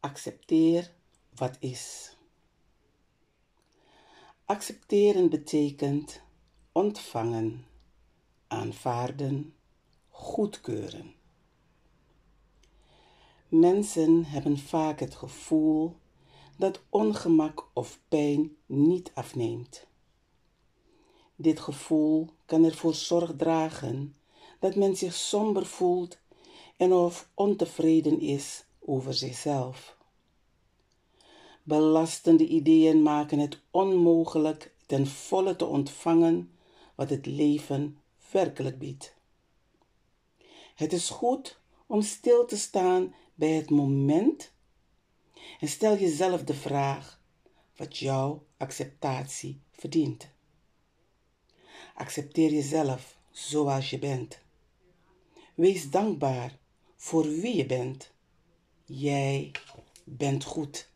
Accepteer wat is. Accepteren betekent ontvangen, aanvaarden, goedkeuren. Mensen hebben vaak het gevoel dat ongemak of pijn niet afneemt. Dit gevoel kan ervoor zorg dragen dat men zich somber voelt en of ontevreden is over zichzelf. Belastende ideeën maken het onmogelijk ten volle te ontvangen wat het leven werkelijk biedt. Het is goed om stil te staan bij het moment en stel jezelf de vraag wat jouw acceptatie verdient. Accepteer jezelf zoals je bent. Wees dankbaar voor wie je bent. Jij bent goed.